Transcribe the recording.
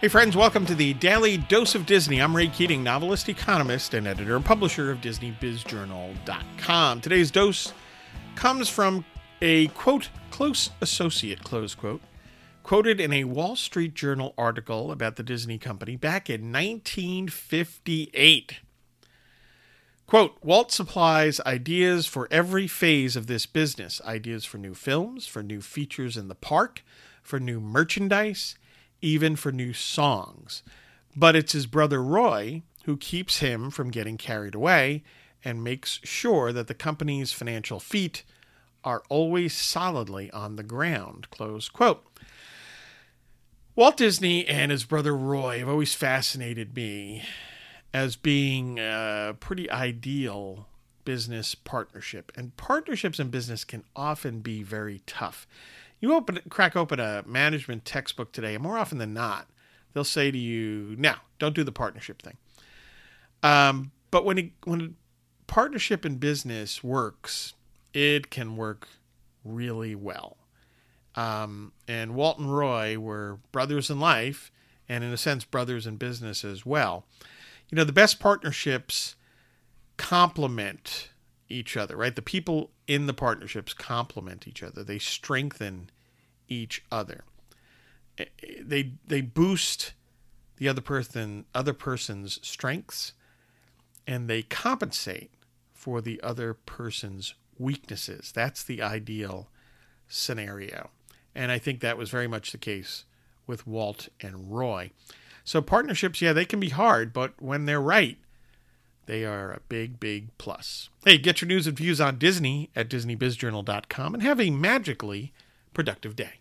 Hey, friends, welcome to the Daily Dose of Disney. I'm Ray Keating, novelist, economist, and editor and publisher of DisneyBizJournal.com. Today's dose comes from a quote, close associate, close quote, quoted in a Wall Street Journal article about the Disney company back in 1958. Quote Walt supplies ideas for every phase of this business ideas for new films, for new features in the park, for new merchandise even for new songs. But it's his brother Roy who keeps him from getting carried away and makes sure that the company's financial feet are always solidly on the ground. Close quote. Walt Disney and his brother Roy have always fascinated me as being a pretty ideal business partnership. And partnerships in business can often be very tough. You open crack open a management textbook today, and more often than not, they'll say to you, "No, don't do the partnership thing." Um, but when it, when partnership in business works, it can work really well. Um, and Walt and Roy were brothers in life, and in a sense, brothers in business as well. You know, the best partnerships complement each other, right? The people in the partnerships complement each other. They strengthen each other. Eh, they they boost the other person other person's strengths and they compensate for the other person's weaknesses. That's the ideal scenario. And I think that was very much the case with Walt and Roy. So partnerships, yeah, they can be hard, but when they're right, they are a big, big plus. Hey, get your news and views on Disney at DisneyBizJournal.com and have a magically productive day.